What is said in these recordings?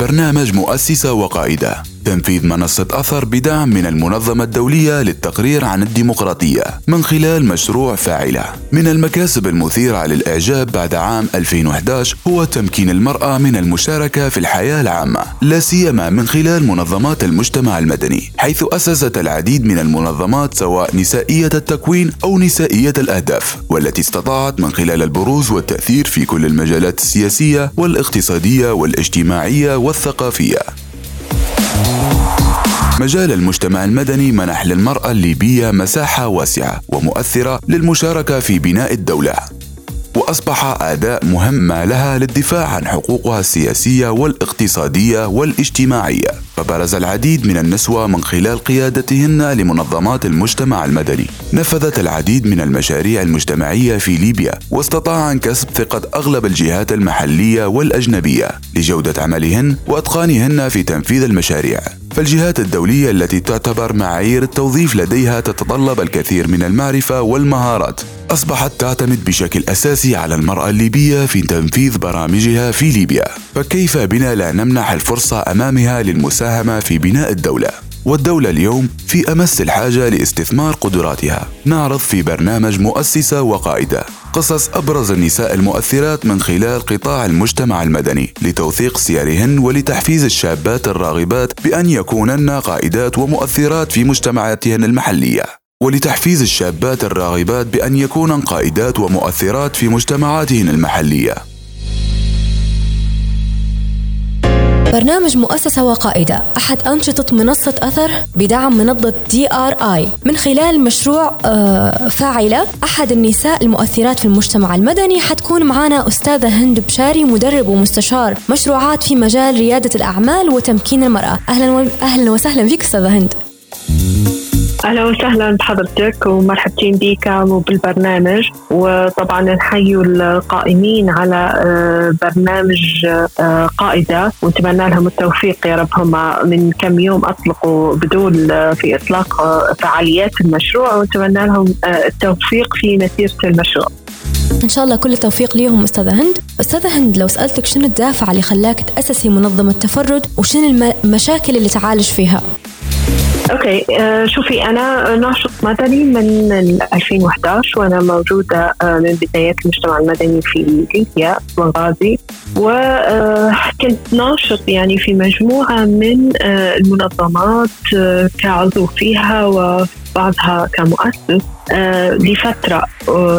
برنامج مؤسسة وقائدة. تنفيذ منصة أثر بدعم من المنظمة الدولية للتقرير عن الديمقراطية من خلال مشروع فاعلة. من المكاسب المثيرة للإعجاب بعد عام 2011 هو تمكين المرأة من المشاركة في الحياة العامة لا سيما من خلال منظمات المجتمع المدني حيث أسست العديد من المنظمات سواء نسائية التكوين أو نسائية الأهداف والتي استطاعت من خلال البروز والتأثير في كل المجالات السياسية والاقتصادية والاجتماعية والثقافية. مجال المجتمع المدني منح للمرأة الليبية مساحة واسعة ومؤثرة للمشاركة في بناء الدولة وأصبح أداء مهم لها للدفاع عن حقوقها السياسية والاقتصادية والاجتماعية. فبرز العديد من النسوة من خلال قيادتهن لمنظمات المجتمع المدني. نفذت العديد من المشاريع المجتمعية في ليبيا واستطاعن كسب ثقة أغلب الجهات المحلية والأجنبية لجودة عملهن وأتقانهن في تنفيذ المشاريع. فالجهات الدولية التي تعتبر معايير التوظيف لديها تتطلب الكثير من المعرفة والمهارات. أصبحت تعتمد بشكل أساسي على المرأة الليبية في تنفيذ برامجها في ليبيا. فكيف بنا لا نمنح الفرصة أمامها للمساهمة في بناء الدولة؟ والدولة اليوم في أمس الحاجة لاستثمار قدراتها. نعرض في برنامج مؤسسة وقائدة قصص أبرز النساء المؤثرات من خلال قطاع المجتمع المدني لتوثيق سيرهن ولتحفيز الشابات الراغبات بأن يكونن قائدات ومؤثرات في مجتمعاتهن المحلية. ولتحفيز الشابات الراغبات بأن يكونن قائدات ومؤثرات في مجتمعاتهن المحلية. برنامج مؤسسة وقائدة أحد أنشطة منصة أثر بدعم منظة دي آر آي. من خلال مشروع آه، فاعلة أحد النساء المؤثرات في المجتمع المدني حتكون معنا أستاذة هند بشاري مدرب ومستشار مشروعات في مجال ريادة الأعمال وتمكين المرأة. أهلا أهلا وسهلا فيك أستاذة هند. أهلا وسهلا بحضرتك ومرحبتين بك وبالبرنامج. وطبعا نحيي القائمين على آه، برنامج آه، قائدة. ونتمنى لهم التوفيق يا رب. هم من كم يوم أطلقوا بدون آه، في إطلاق فعاليات المشروع. ونتمنى لهم التوفيق في مسيره المشروع. إن شاء الله كل التوفيق ليهم أستاذة هند. أستاذة هند لو سألتك شنو الدافع اللي خلاك تأسسي منظمة تفرد وشنو المشاكل اللي تعالج فيها؟ أوكي uh, شوفي أنا ناشط مدني من 2011 وأنا موجودة uh, من بدايات المجتمع المدني في ليبيا بنغازي. وكنت uh, ناشط يعني في مجموعة من uh, المنظمات كعضو فيها وبعضها كمؤسس uh, لفترة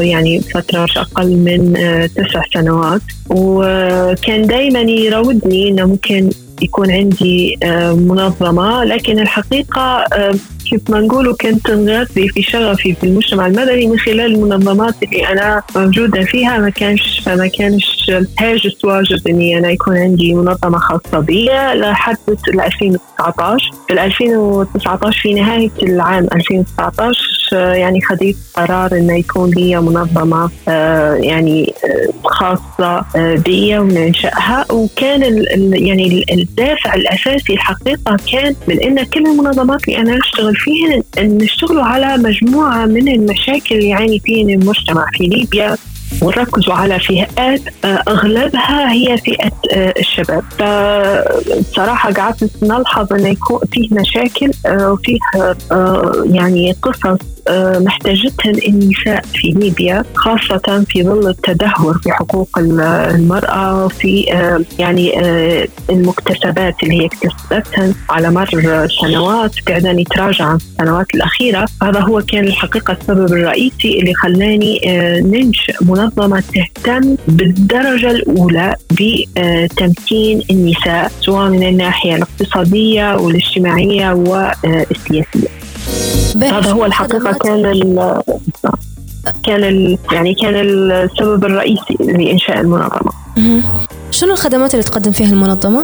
يعني فترة مش أقل من تسع سنوات. وكان دايما يراودني إنه ممكن يكون عندي آه، منظمة لكن الحقيقة آه، كيف ما نقولوا كنت نغذي في شغفي في المجتمع المدني من خلال المنظمات اللي أنا موجودة فيها. ما كانش ما كانش هاجس واجب اني أنا يكون عندي منظمة خاصة بي. لحد 2019 في 2019 في نهاية العام 2019 يعني خذيت قرار إنه يكون لي منظمة آه، يعني آه، خاصة آه، بي وننشأها. وكان يعني الدافع الأساسي الحقيقة كان من إن كل المنظمات اللي أنا أشتغل فيهن نشتغلوا على مجموعة من المشاكل اللي يعاني فيهن المجتمع في ليبيا وركزوا على فئات آه، أغلبها هي فئة آه، الشباب. فبصراحه قعدت نلحظ انه يكون فيه مشاكل آه، وفيه يعني قصص محتاجتها النساء في ليبيا خاصة في ظل التدهور في حقوق المرأة في يعني المكتسبات اللي هي اكتسبتها على مر سنوات قاعدة نتراجع عن السنوات الأخيرة. هذا هو كان الحقيقة السبب الرئيسي اللي خلاني ننشئ منظمة تهتم بالدرجة الأولى بتمكين النساء سواء من الناحية الاقتصادية والاجتماعية والسياسية هذا هو الحقيقة كان كان ال يعني كان السبب الرئيسي لإنشاء المنظمة. شنو الخدمات اللي تقدم فيها المنظمة؟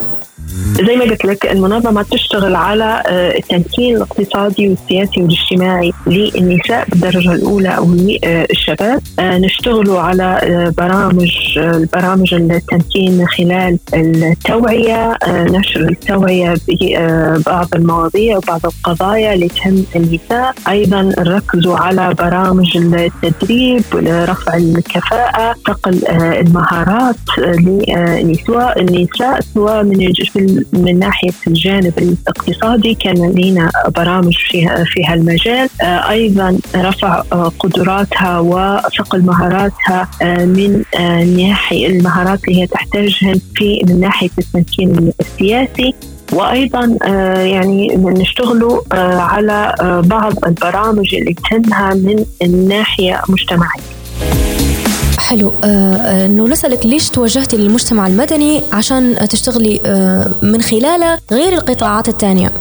زي ما قلت لك المنظمة تشتغل على آه، التمكين الاقتصادي والسياسي والاجتماعي للنساء بالدرجة الأولى أو للشباب. آه، نشتغل على آه، برامج البرامج التمكين من خلال التوعية نشر التوعية ببعض المواضيع وبعض القضايا اللي تهم النساء. أيضا نركزوا على برامج التدريب لرفع الكفاءة صقل المهارات للنساء النساء سواء من من ناحية الجانب الاقتصادي كان لنا برامج فيها في هالمجال. أيضا رفع قدراتها وصقل مهاراتها من ناحية المهارات اللي هي تحتاجها في من ناحية التمكين السياسي. وأيضا آه، يعني نشتغلوا آه، على آه، بعض البرامج اللي تهمها من الناحية المجتمعيه حلو. إنه نسألك ليش توجهتي للمجتمع المدني عشان تشتغلي من خلاله غير القطاعات الثانية؟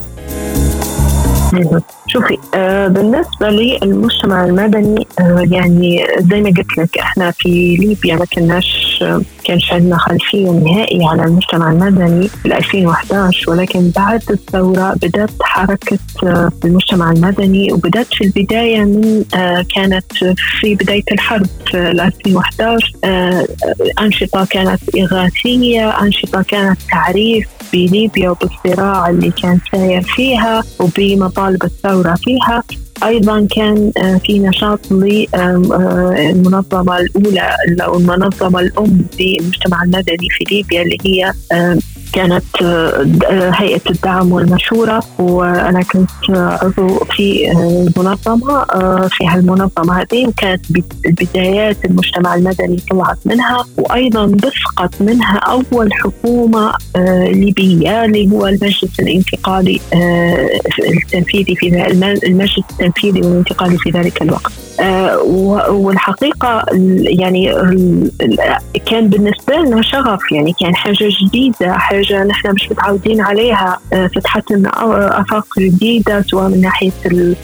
شوفي آه بالنسبة للمجتمع المدني آه يعني زي ما قلت لك إحنا في ليبيا ما كناش آه كانش عندنا خلفية نهائية على المجتمع المدني في 2011 ولكن بعد الثورة بدأت حركة آه المجتمع المدني وبدأت في البداية من آه كانت في بداية الحرب في 2011 آه أنشطة كانت إغاثية أنشطة كانت تعريف بليبيا وبالصراع اللي كان ساير فيها وبمطالب الثورة فيها. أيضا كان آه، في نشاط للمنظمه الأولى أو المنظمة الأم للمجتمع المدني في ليبيا اللي هي كانت آه، هيئة الدعم والمشورة وأنا كنت عضو في المنظمة آه، في هالمنظمة هذه وكانت بدايات المجتمع المدني طلعت منها وأيضا بسقط منها أول حكومة آه، ليبية اللي هو المجلس الانتقالي التنفيذي في المجلس التنفيذي والانتقالي في ذلك الوقت. والحقيقة يعني كان بالنسبة لنا شغف يعني كان حاجة جديدة حاجة حاجة نحن مش متعودين عليها. آه، فتحت لنا آفاق جديدة سواء من ناحية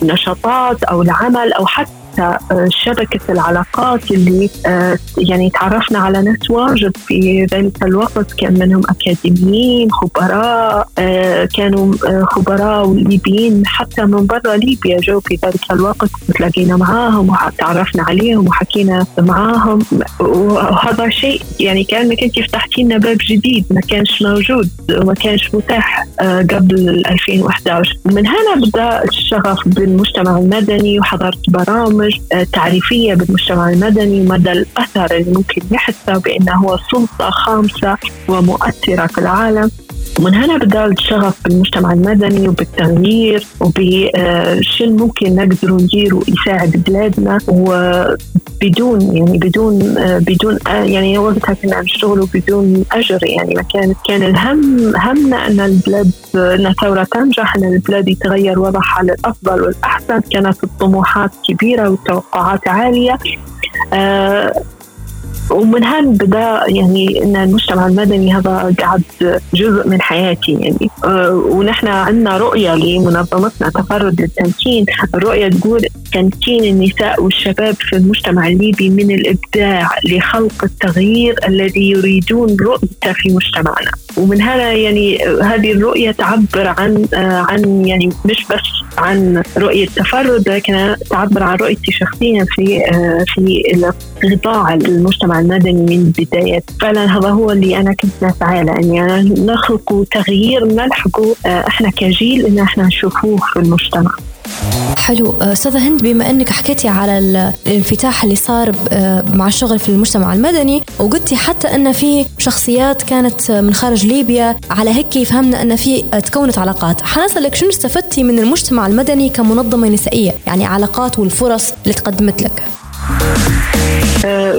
النشاطات أو العمل أو حتى آه، شبكة العلاقات اللي آه، يعني تعرفنا على ناس واجد في ذلك الوقت. كان منهم أكاديميين خبراء آه، كانوا خبراء ليبيين حتى من برا ليبيا جو في ذلك الوقت. تلاقينا معاهم وتعرفنا عليهم وحكينا معاهم. وهذا شيء يعني كان كنت فتحتي لنا باب جديد ما كانش موجود وما كانش متاح قبل 2011 ومن هنا بدأ الشغف بالمجتمع المدني وحضرت برامج برامج آه، تعريفية بالمجتمع المدني مدى الأثر اللي ممكن يحسه بأنه هو سلطة خامسة ومؤثرة في العالم. ومن هنا بدا الشغف بالمجتمع المدني وبالتغيير وبشو ممكن نقدر ندير يساعد بلادنا وبدون يعني بدون بدون يعني وقتها كنا نشتغلوا بدون أجر. يعني ما كان كان الهم همنا أن البلاد أن الثورة تنجح أن البلاد يتغير وضعها للأفضل والأحسن. كانت الطموحات كبيرة والتوقعات عالية. آه ومن هون بدا يعني إن المجتمع المدني هذا قاعد جزء من حياتي يعني. أه ونحن عندنا رؤية لمنظمتنا تفرد للتمكين الرؤية تقول تمكين النساء والشباب في المجتمع الليبي من الإبداع لخلق التغيير الذي يريدون رؤيته في مجتمعنا. ومن هنا يعني هذه الرؤية تعبر عن آه عن يعني مش بس عن رؤية تفرد لكن تعبر عن رؤيتي شخصيا في آه في قطاع المجتمع المدني من البداية. فعلا هذا هو اللي أنا كنت نسعى له أني أنا نخلق تغيير نلحقه آه، إحنا كجيل إن إحنا نشوفوه في المجتمع. حلو. أستاذة هند بما إنك حكيتي على الانفتاح اللي صار آه، مع الشغل في المجتمع المدني وقلتي حتى إن في شخصيات كانت من خارج ليبيا على هيك فهمنا إن في تكونت علاقات. حنسألك شنو استفدتي من المجتمع المدني كمنظمة نسائية؟ يعني علاقات والفرص اللي تقدمت لك.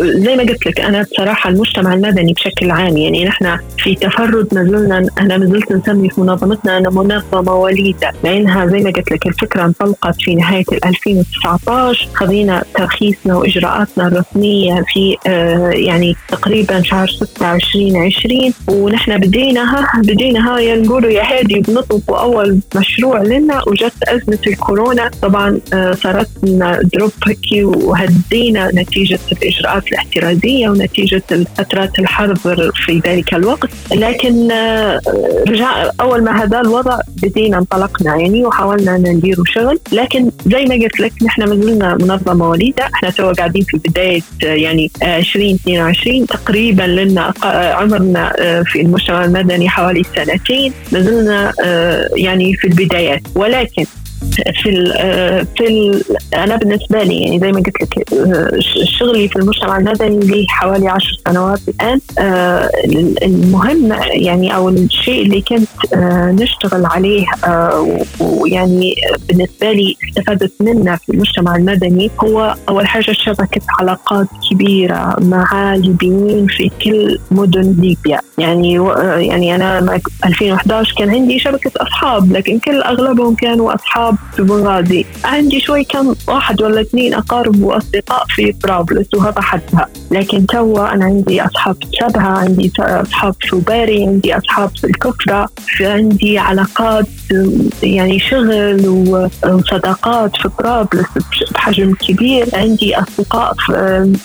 زي ما قلت لك أنا بصراحة المجتمع المدني بشكل عام يعني نحن في تفرد ما زلنا أنا ما زلت نسمي في منظمتنا أنا منظمة وليدة. لانها زي ما قلت لك الفكرة انطلقت في نهاية 2019 خذينا ترخيصنا وإجراءاتنا الرسمية في آه، يعني تقريبا شهر 6 2020 ونحن بديناها بديناها يا نقولوا يا هادي بنطلق اول مشروع لنا وجت أزمة الكورونا. طبعا آه، صارت لنا دروب هيك وهدينا نتيجة الإجراءات الاحترازية ونتيجة فترات الحرب في ذلك الوقت. لكن آه، رجع أول ما هذا الوضع بدينا انطلقنا يعني وحاولنا ندير شغل. لكن زي ما قلت لك نحن ما زلنا منظمة وليدة. إحنا تو قاعدين في بداية آه، يعني 2022 تقريبا لنا آه، عمرنا في المجتمع المدني حوالي سنتين ما زلنا يعني في البدايات. ولكن في ال في ال أنا بالنسبة لي يعني زي ما قلت لك شغلي في المجتمع المدني لي حوالي عشر سنوات الآن. المهم يعني أو الشيء اللي كنت نشتغل عليه ويعني بالنسبة لي استفدت منه في المجتمع المدني هو أول حاجة شبكه علاقات كبيرة مع ليبيين في كل مدن ليبيا. يعني يعني أنا 2011 كان عندي شبكة أصحاب لكن كل أغلبهم كانوا أصحاب. في بنغازي عندي شوي كم واحد ولا اثنين أقارب وأصدقاء في طرابلس وهذا حدها. لكن توا أنا عندي أصحاب في شبهة عندي أصحاب في باري عندي أصحاب في الكفرة عندي علاقات يعني شغل وصداقات في طرابلس بحجم كبير. عندي أصدقاء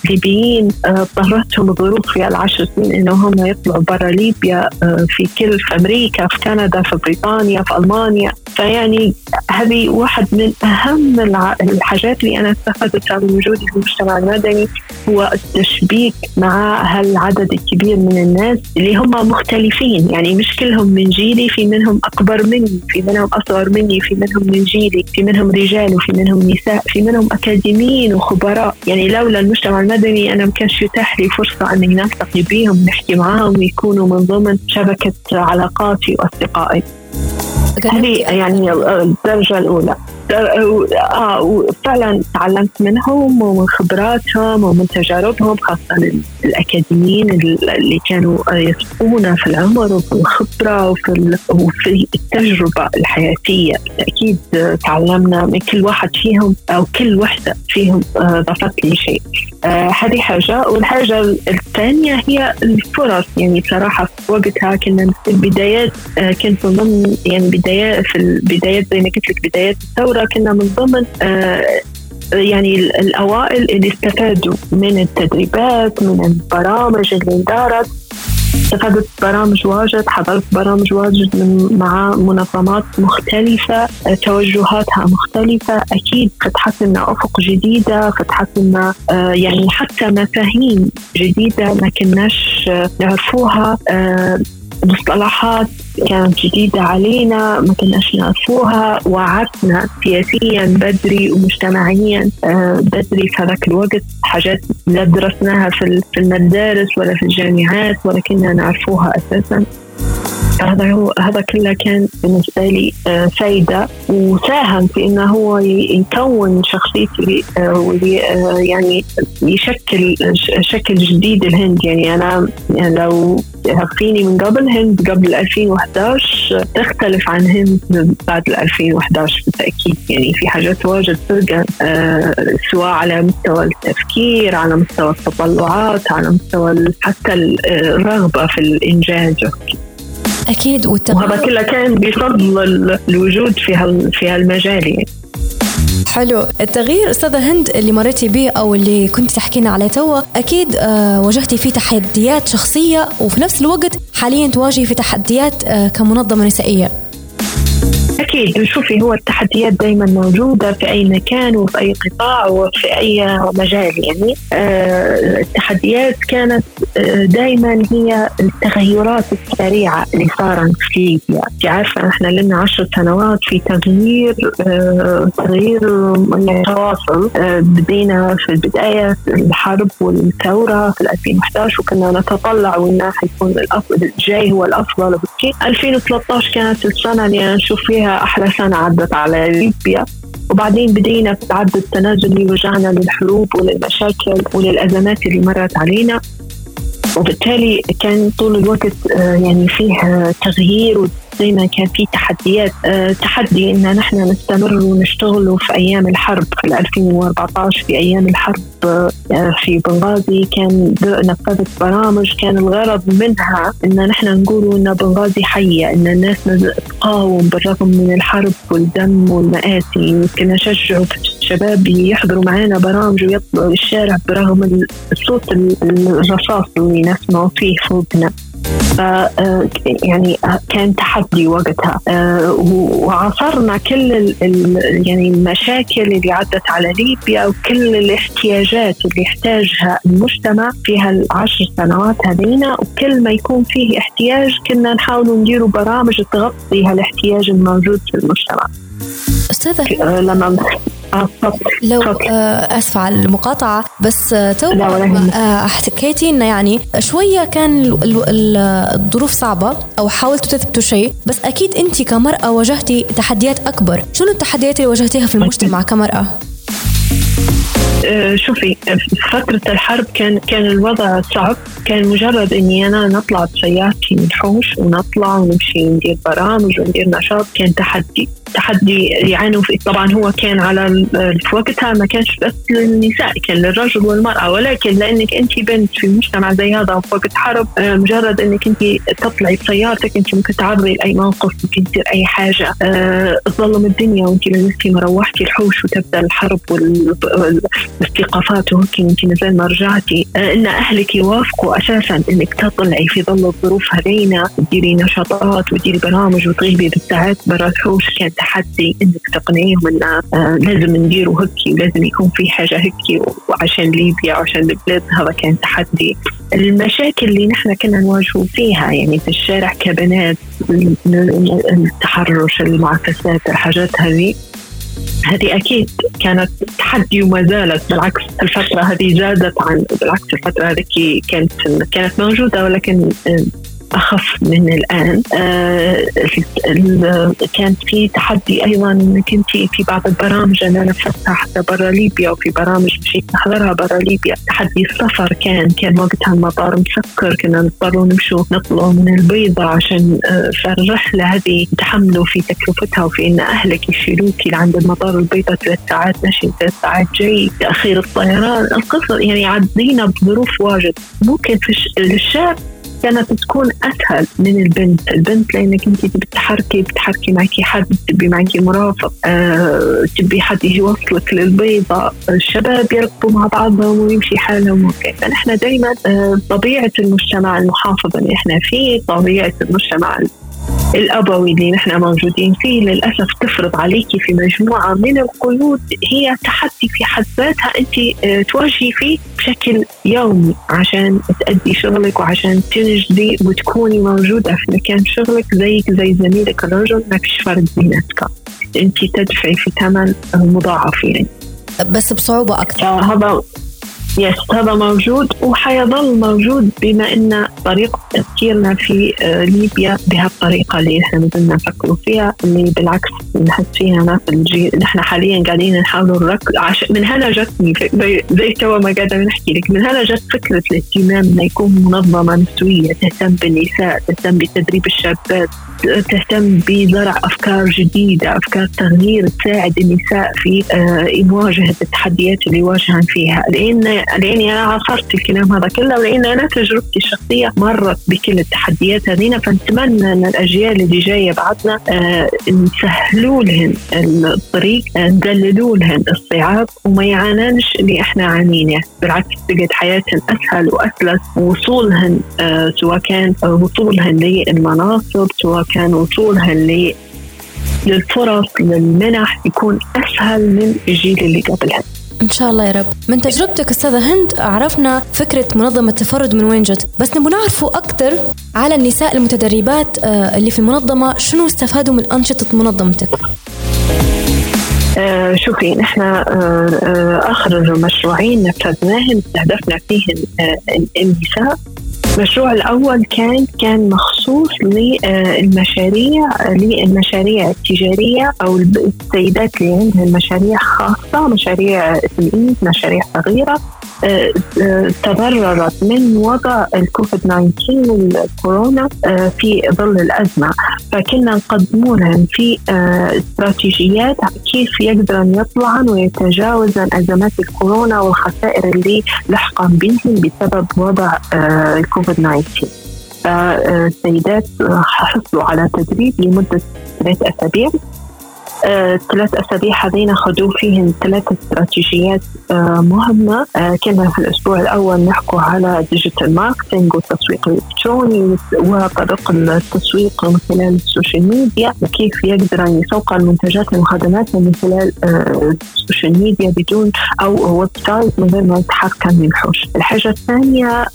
ليبيين اضطرتهم الظروف في العشر سنين انهم يطلعوا برا ليبيا في كل في أمريكا في كندا في بريطانيا في ألمانيا. فيعني هذه واحد من أهم الحاجات اللي أنا استفدتها من وجودي في المجتمع المدني هو التشبيك مع هالعدد الكبير من الناس اللي هم مختلفين. يعني مش كلهم من جيلي في منهم أكبر مني في منهم أصغر مني في منهم من جيلي في منهم رجال وفي منهم نساء في منهم أكاديميين وخبراء. يعني لولا المجتمع المدني أنا ما كانش يتاح لي فرصة إني نلتقي بهم نحكي معاهم ويكونوا من ضمن شبكة علاقاتي وأصدقائي. هذه يعني الدرجة الأولى. آه فعلا تعلمت منهم ومن خبراتهم ومن تجاربهم خاصة الأكاديميين اللي كانوا يسبقونا في العمر وفي الخبرة وفي, وفي التجربة الحياتية. بالتأكيد تعلمنا من كل واحد فيهم أو كل وحدة فيهم ضافت لي شيء. هذه حاجة. والحاجة الثانية هي الفرص. يعني بصراحة في وقتها كنا في البدايات كنت من ضمن يعني بدايات في البدايات زي ما قلت لك بدايات الثورة كنا من ضمن يعني الأوائل اللي استفادوا من التدريبات من البرامج اللي دارت. استفدت برامج واجد حضرت برامج واجد من مع منظمات مختلفة توجهاتها مختلفة. أكيد فتحت لنا أفق جديدة فتحت لنا يعني حتى مفاهيم جديدة ما كناش نعرفوها. مصطلحات كانت جديدة علينا ما كناش نعرفوها وعرفنا سياسيا بدري ومجتمعيا. بدري في هذاك الوقت حاجات لا درسناها في المدارس ولا في الجامعات ولا كنا نعرفوها أساسا. هذا هو هذا كله كان بالنسبة لي فايدة وساهم في إنه هو يكون شخصيتي يعني يشكل شكل جديد الهند. يعني أنا لو فيني من قبل هند قبل 2011 تختلف عن هند بعد 2011 بالتأكيد. يعني في حاجات واجد فرقه سواء على مستوى التفكير على مستوى التطلعات على مستوى حتى الرغبة في الإنجاز. أكيد وهذا كله كان بفضل الوجود في هال في هالمجال يعني. حلو التغيير أستاذة هند اللي مريتي به أو اللي كنت تحكينا عليه توا أكيد آه واجهتي فيه تحديات شخصية وفي نفس الوقت حاليا تواجهي في تحديات آه كمنظمة نسائية أكيد. شوفي هو التحديات دائما موجودة في أي مكان وفي أي قطاع وفي أي مجال يعني. آه التحديات كانت آه دائما هي التغيرات السريعة اللي صارت في ليبيا أنت عارفة إحنا لنا عشر سنوات في تغيير آه تغيير يعني تواصل آه بدينا في البداية الحرب والثورة في 2011 وكنا نتطلع وإنه حيكون الأفضل الجاي هو الأفضل. 2013 كانت السنة اللي نشوف فيها أحلى سنة عدت على ليبيا وبعدين بدينا في التعدد التنازلي ورجعنا للحروب وللمشاكل وللأزمات اللي مرت علينا. وبالتالي كان طول الوقت يعني فيه تغيير دائما كان في تحديات أه تحدي إن نحن نستمر ونشتغل في أيام الحرب في 2014 في أيام الحرب أه في بنغازي. كان نفذت برامج كان الغرض منها إن نحن نقول إن بنغازي حية إن الناس تقاوم بالرغم من الحرب والدم والمآسي. كنا نشجعوا الشباب يحضروا معنا برامج ويطلعوا للشارع برغم الصوت الرصاص اللي نسمعه فيه فوقنا. يعني كان تحدي وقتها. وعاصرنا كل يعني المشاكل اللي عدت على ليبيا وكل الاحتياجات اللي يحتاجها المجتمع في هالعشر سنوات هذينا وكل ما يكون فيه احتياج كنا نحاول نديروا برامج تغطي هالاحتياج الموجود في المجتمع. أستاذة؟ آه، لما آه، لو آه اسفه على المقاطعة بس آه، تو آه حكيتي انه يعني شوية كان الظروف صعبة أو حاولتوا تثبتوا شيء بس أكيد أنت كمرأة واجهتي تحديات أكبر. شنو التحديات اللي واجهتيها في المجتمع كمرأة؟ شوفي في فترة الحرب كان كان الوضع صعب. كان مجرد إني أنا نطلع بسيارتي من الحوش ونطلع ونمشي ندير برامج وندير نشاط. كان تحدي تحدي يعانوا فيه. طبعا هو كان على في وقتها ما كانش بس للنساء كان للرجل والمرأة. ولكن لأنك أنت بنت في مجتمع زي هذا في وقت حرب آه، مجرد أنك أنت تطلعي بسيارتك أنت ممكن تعرضي لأي موقف ممكن تصير أي حاجة. أه تظلم الدنيا وأنت لسه ما روحتي الحوش وتبدأ الحرب والاستيقافات وهيك أنت نزل ما رجعتي. أه أن أهلك يوافقوا أساسا أنك تطلعي في ظل الظروف هذينا تديري نشاطات وتديري برامج وتغيبي بالساعات برا الحوش كان تحدي إنك تقنعيهم إن آه لازم نديروا هيك ولازم يكون في حاجة هيك وعشان ليبيا وعشان البلاد هذا كان تحدي. المشاكل اللي نحن كنا نواجهوا فيها يعني في الشارع كبنات التحرش المعاكسات الحاجات هذه هذه أكيد كانت تحدي وما زالت بالعكس الفترة هذه زادت عن بالعكس الفترة هذه كانت كانت موجودة ولكن أخف من الآن. آه كان في تحدي أيضا إنك أنت في بعض البرامج أنا نفذتها حتى برا ليبيا وفي برامج مشيت نحضرها برا ليبيا. تحدي السفر كان كان وقتها المطار مسكر كنا نضطروا نمشوا نطلعوا من البيضة عشان آه فالرحلة هذه تحملوا في تكلفتها وفي إن أهلك يشيلوك لعند المطار البيضة ثلاث ساعات مشي ثلاث ساعات جاي تأخير الطيران. القصة يعني عدينا بظروف واجد. ممكن في الشاب كانت تكون اسهل من البنت، البنت لأنك أنت بتحركي بتحركي معك حد تبي معك مرافق أه تبي حد يجي يوصلك للبيضة. الشباب يركبوا مع بعضهم ويمشي حالهم وكذا. فنحن دائما أه طبيعة المجتمع المحافظ اللي إحنا فيه طبيعة المجتمع الأبوي اللي نحن موجودين فيه للأسف تفرض عليك في مجموعة من القيود هي تحدي في حد ذاتها أنت آه، تواجهي فيه بشكل يومي عشان تأدي شغلك وعشان تنجدي وتكوني موجودة في مكان شغلك زيك زي زميلك الرجل ما فيش فرق بيناتك أنت تدفعي في ثمن مضاعف يعني بس بصعوبة أكثر. هذا يس هذا موجود وحيظل موجود بما إن طريقة تفكيرنا في آه، ليبيا بهالطريقه اللي إحنا بدنا نفكروا فيها اللي بالعكس نحس فيها ناس الجيل نحن حاليا قاعدين نحاول نركز عش... من هنا جتني زي, تو ما قاعدة نحكي لك من هنا جت فكرة الاهتمام إنه يكون منظمة نسويه تهتم بالنساء تهتم بتدريب الشابات تهتم بزرع أفكار جديدة أفكار تغيير تساعد النساء في آه، مواجهه التحديات اللي يواجهن فيها لأن لأني أنا عاصرت الكلام هذا كله ولان أنا تجربتي الشخصية مرت بكل التحديات. هذينا فنتمنى أن الأجيال اللي جاية بعدنا آه نسهلوا لهن الطريق آه ندللوا لهن الصعاب وما يعاننش اللي إحنا عانينه. بالعكس تجد حياتهم أسهل وأسلس ووصولهن آه سواء كان وصولهن للمناصب سواء كان وصولها للفرص للمنح يكون أسهل من الجيل اللي قبلها إن شاء الله يا رب. من تجربتك أستاذة هند عرفنا فكرة منظمة التفرد من وين جت. بس نبغى نعرفوا أكثر على النساء المتدربات آه، اللي في المنظمة شنو استفادوا من أنشطة منظمتك؟ آه شوفي نحن آه آه آخر مشروعين نفذناهم استهدفنا فيهم آه النساء. المشروع الأول كان كان مخصوص للمشاريع للمشاريع التجارية أو السيدات اللي عندها مشاريع خاصة مشاريع مشاريع صغيرة. تضررت من وضع الكوفيد 19 والكورونا آه، في ظل الأزمة. فكنا نقدموا لهم في آه، استراتيجيات كيف يقدرن يطلعن ويتجاوزن ازمات الكورونا والخسائر اللي لحقا بهم بسبب وضع آه، الكوفيد 19 فالسيدات حصلوا على تدريب لمدة ثلاث أسابيع. ثلاث أسابيع هذين خذوا فيهم ثلاث استراتيجيات آه، مهمة. آه، كنا في الأسبوع الأول نحكوا على digital marketing والتسويق الإلكتروني وطرق التسويق من خلال ال social media وكيف يقدر يسوق المنتجات والخدمات من خلال آه، ال social media بدون أو website من غير ما يتحرك من الحوش الحاجة الثانية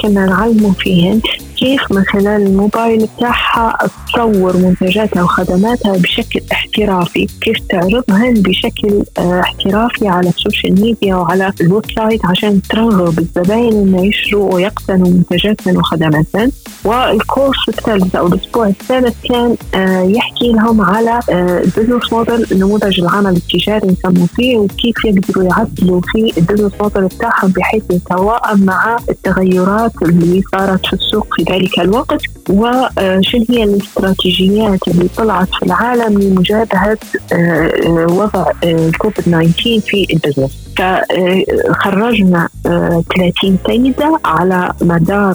كنا نعلموا فيهن كيف من خلال الموبايل بتاعها تصور منتجاتها وخدماتها بشكل احترافي. كيف تعرضهن بشكل آه، احترافي على ال social media وعلى ال website عشان ترغب الزباين إنه يشتروا ويقتنوا منتجاتهم وخدماتهم. وال course الثالث أو الأسبوع الثالث كان آه، يحكي لهم على ال business model نموذج العمل التجاري نسموه فيه وكيف يقدروا يعدلوا في ال business model بتاعهم بحيث يتوائم مع التغيرات اللي صارت في السوق في ذلك الوقت وشن هي الاستراتيجيات اللي طلعت في العالم لمجابهة آه، آه، وضع الكوفيد 19 في ال business فخرجنا 30 سيدة على مدار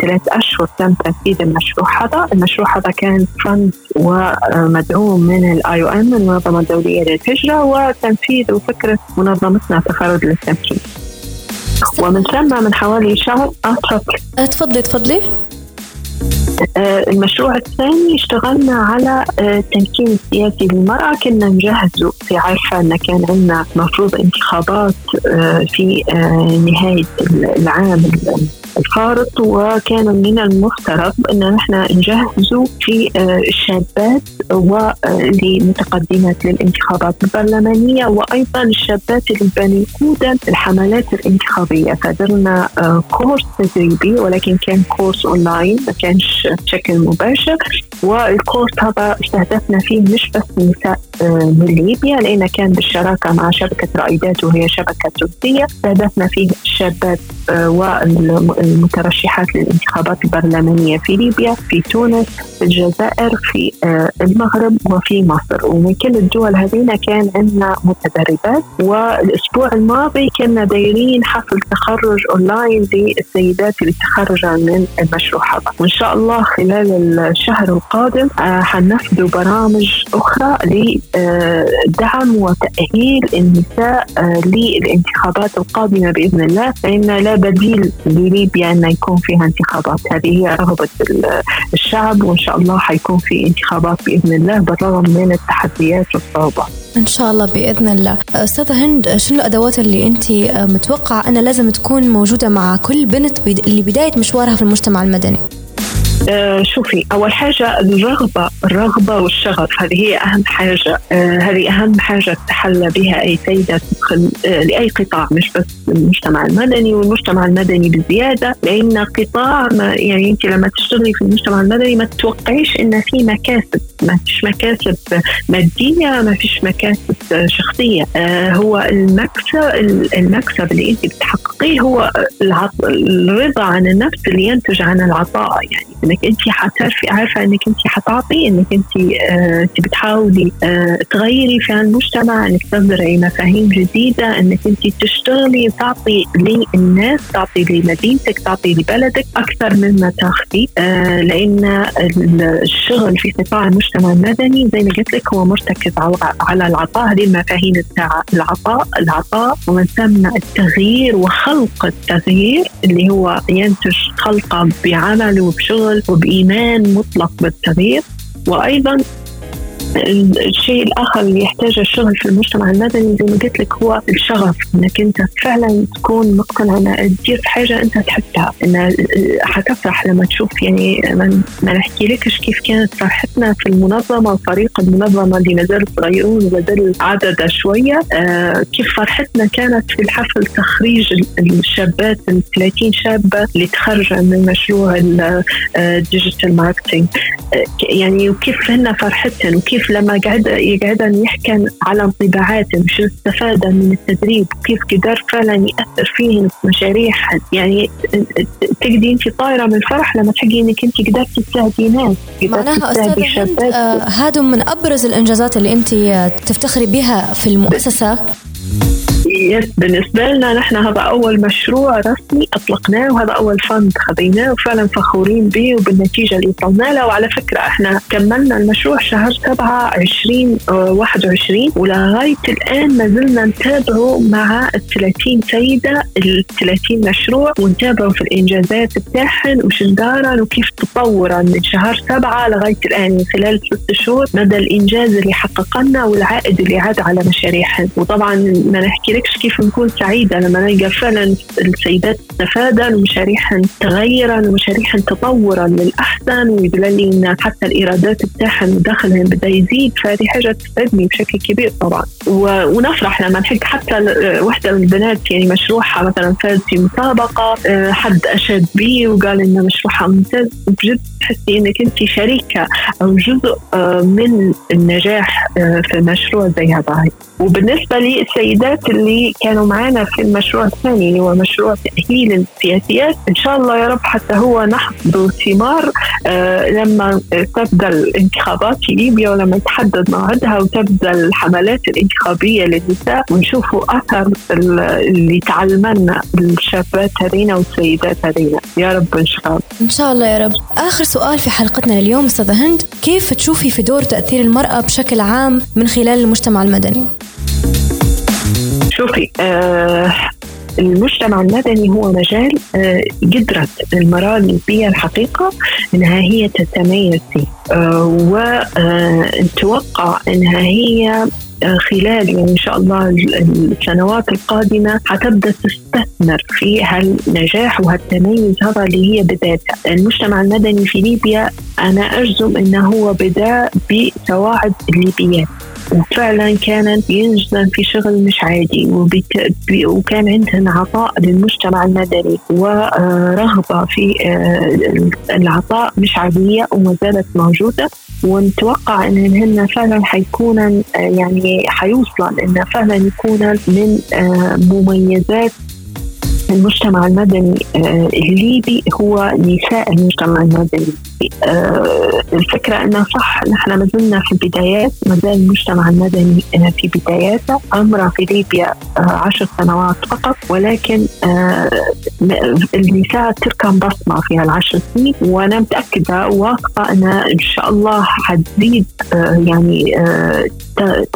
ثلاث أشهر تم تنفيذ المشروع هذا. المشروع هذا كان fund ومدعوم من ال IOM المنظمة الدولية للهجرة وتنفيذ وفكرة منظمتنا تفرد للتمكين ومن ثم من حوالي شهر آه تفضلي تفضلي. آه، المشروع الثاني اشتغلنا على التمكين آه، السياسي للمرأة. كنا نجهزه في عارفة أن كان عندنا مفروض انتخابات آه، في نهاية العام الفارط. وكان من المفترض إن نحن نجهزه في الشابات ولمتقدمات للانتخابات البرلمانية. وأيضا الشابات اللي بنقودا الحملات الانتخابية. فدرنا course تدريبي ولكن كان course online ما كانش بشكل مباشر وال course هذا استهدفنا فيه مش بس نساء آه، من ليبيا لأنه كان بالشراكة مع شبكة رائدات وهي شبكة تونسية استهدفنا فيه الشابات آه، والمترشحات للانتخابات البرلمانية في ليبيا في تونس في الجزائر في آه، المغرب وفي مصر. ومن كل الدول هذين كان عندنا متدربات. والأسبوع الماضي كنا دايرين حفل تخرج أونلاين للسيدات اللي تخرجن من المشروع هذا. وإن شاء الله خلال الشهر القادم حنفذوا برامج أخرى لدعم وتأهيل النساء للانتخابات القادمة بإذن الله. فإن لا بديل لليبيا أن يكون فيها انتخابات. هذه هي رغبة الشعب وإن شاء الله حيكون في انتخابات بإذن الله بالرغم من التحديات والصعوبات. إن شاء الله بإذن الله. أستاذة هند شنو الأدوات اللي أنت متوقعة أنها لازم تكون موجودة مع كل بنت اللي بداية مشوارها في المجتمع المدني؟ آه شوفي أول حاجة الرغبة الرغبة والشغف هذه هي أهم حاجة آه هذه أهم حاجة تحلى بها أي سيده تدخل آه لأي قطاع مش بس المجتمع المدني والمجتمع المدني بزيادة لأن قطاع ما يعني أنت لما تشتغلي في المجتمع المدني ما تتوقعيش إن في مكاسب ما فيش مكاسب مادية ما فيش مكاسب شخصية. آه هو المكسب المكسب اللي أنت بتحققيه هو الرضا عن النفس اللي ينتج عن العطاء يعني إنك انت حتعرفي عارفة إنك انت حتعطي إنك انت آه بتحاولي آه تغيري في المجتمع إنك تزرعي مفاهيم جديدة إنك انت تشتغلي تعطي للناس تعطي لمدينتك تعطي لبلدك أكثر مما تاخذي. آه لأن الشغل في قطاع المجتمع المدني زي ما قلت لك هو مرتكز على العطاء. هذه المفاهيم بتاع العطاء العطاء ومن ثم التغيير وخلق التغيير اللي هو ينتج خلقة بعمل وبشغل وبإيمان مطلق بالتغيير وأيضا الشيء الآخر اللي يحتاجه الشغل في المجتمع المدني زي ما قلت لك هو الشغف إنك أنت فعلا تكون مقتنع ان تدير حاجة أنت تحبها. إن حتفرح لما تشوف يعني ما نحكي لكش كيف كانت فرحتنا في المنظمة وفريق المنظمة اللي ما زالوا صغيرون وما زالوا عدد شوية. آه كيف فرحتنا كانت في الحفل تخريج الشابات ال 30 شابة اللي تخرجوا من مشروع ال digital marketing آه يعني وكيف هن فرحتهم وكيف كيف لما قعد يقعد يحكي على انطباعاتهم شو استفاد من التدريب وكيف قدر فعلا يأثر فيهم في مشاريع يعني تقدري انت طايرة من الفرح لما تحكي أنك انت قدرتي تساعدي ناس معناها أستاذة آه هذا من أبرز الإنجازات اللي انت تفتخري بها في المؤسسة. yes بالنسبة لنا نحن هذا أول مشروع رسمي أطلقناه وهذا أول فند خذيناه وفعلا فخورين به وبالنتيجة اللي وصلنا لها وعلى فكرة إحنا كملنا المشروع شهر 7 2021 ولغاية الآن ما زلنا نتابعه مع ال 30 سيدة ال 30 مشروع ونتابعه في الإنجازات بتاعهم وش دارن وكيف تطورا من شهر 7 لغاية الآن من خلال ست شهور مدى الإنجاز اللي حققنا والعائد اللي عاد على مشاريعهم وطبعا ما نحكي لكش كيف نكون سعيدة لما نلقى فعلا السيدات استفادن ومشاريعهن تغيرا ومشاريعهن تطورا للأحسن ويدل لي إن حتى الإيرادات بتاعهن ودخلهن بدأ يزيد فهذه حاجة تسعدني بشكل كبير طبعا. ونفرح لما نحق حتى وحدة من البنات يعني مشروعها مثلا فاز في مسابقة آه، حد أشاد بي وقال إن مشروعها ممتاز. بجد تحسي إنك أنت شريكة أو جزء آه، من النجاح آه، في مشروع زي هذا. وبالنسبة للسيدات اللي كانوا معنا في المشروع الثاني اللي هو مشروع تأهيل السياسيات إن شاء الله يا رب حتى هو نحصد ثمار آه لما تبدأ الانتخابات في ليبيا ولما يتحدد موعدها وتبدأ الحملات الانتخابية للنساء ونشوفوا أثر اللي تعلمنا الشابات هذينا والسيدات هذينا. يا رب إن شاء الله. إن شاء الله يا رب. آخر سؤال في حلقتنا لليوم أستاذة هند كيف تشوفي في دور تأثير المرأة بشكل عام من خلال المجتمع المدني؟ شوفي آه المجتمع المدني هو مجال آه قدرت المرأة الليبية الحقيقة أنها هي تتميز فيه آه ونتوقع أنها هي آه، خلال يعني إن شاء الله السنوات القادمة حتبدأ تستثمر في هالنجاح وهالتميز هذا اللي هي بدايتها، المجتمع المدني في ليبيا أنا أجزم إنه هو بدا بسواعد الليبيات وفعلا كانت ينجزن في شغل مش عادي وكان عندهن عطاء للمجتمع المدني ورغبة في آه، العطاء مش عادية وما زالت موجودة. ونتوقع إن هن فعلا حيكون آه، يعني حيوصل إن فعلا يكون من آه، مميزات المجتمع المدني الليبي هو نساء المجتمع المدني. الفكرة أنه صح نحن ما زلنا في البدايات ما زال المجتمع المدني آه، في بداياته. عمره في ليبيا آه، عشر سنوات فقط ولكن النساء تركن بصمة في هالعشر سنين وأنا متأكدة واثقة أن إن شاء الله حتزيد يعني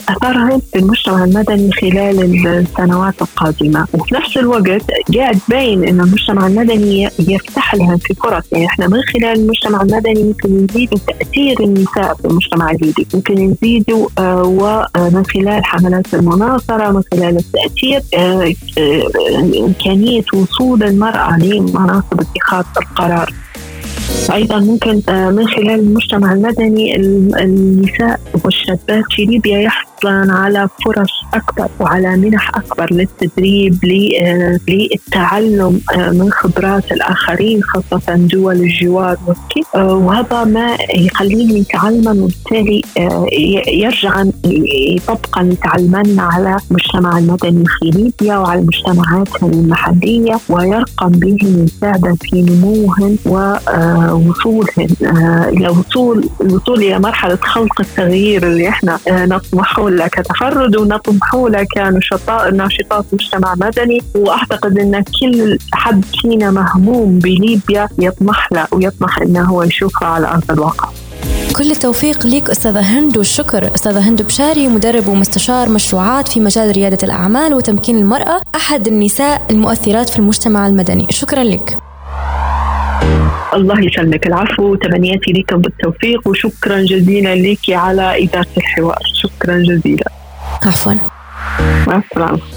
أثرها في المجتمع المدني خلال السنوات القادمة. وفي نفس الوقت قاعد باين أن المجتمع المدني يفتح لها في فرص يعني إحنا من خلال المجتمع المدني ممكن نزيد تأثير النساء في المجتمع الليبي ممكن نزيد آه، ومن خلال حملات المناصرة من خلال التأثير آه، آه، إمكانية وصول المرأة لمناصب اتخاذ القرار. أيضا ممكن من خلال المجتمع المدني النساء والشابات في ليبيا يحصلن على فرص أكبر وعلى منح أكبر للتدريب للتعلم آه، من خبرات الآخرين خاصة دول الجوار آه، وهذا ما يخليهم يتعلمن وبالتالي آه، يرجعن طبقا يتعلمن على المجتمع المدني في ليبيا وعلى المجتمعات المحلية ويرقم بهم يساعد في نموهن ووصولهن إلى وصول الوصول إلى مرحلة خلق التغيير اللي إحنا نطمح له كتفرد ونطمح له كنشطاء ناشطات مجتمع مدني. وأعتقد إن كل حد فينا مهموم بليبيا يطمح له ويطمح إنه هو يشوفها على أرض الواقع. كل التوفيق لك أستاذة هند والشكر أستاذة هند بشاري مدرب ومستشار مشروعات في مجال ريادة الأعمال وتمكين المرأة أحد النساء المؤثرات في المجتمع المدني. شكرا لك. الله يسلمك. العفو. تمنياتي لكم بالتوفيق وشكرا جزيلا لك على إدارة الحوار. شكرا جزيلا. عفوا. مع السلامة.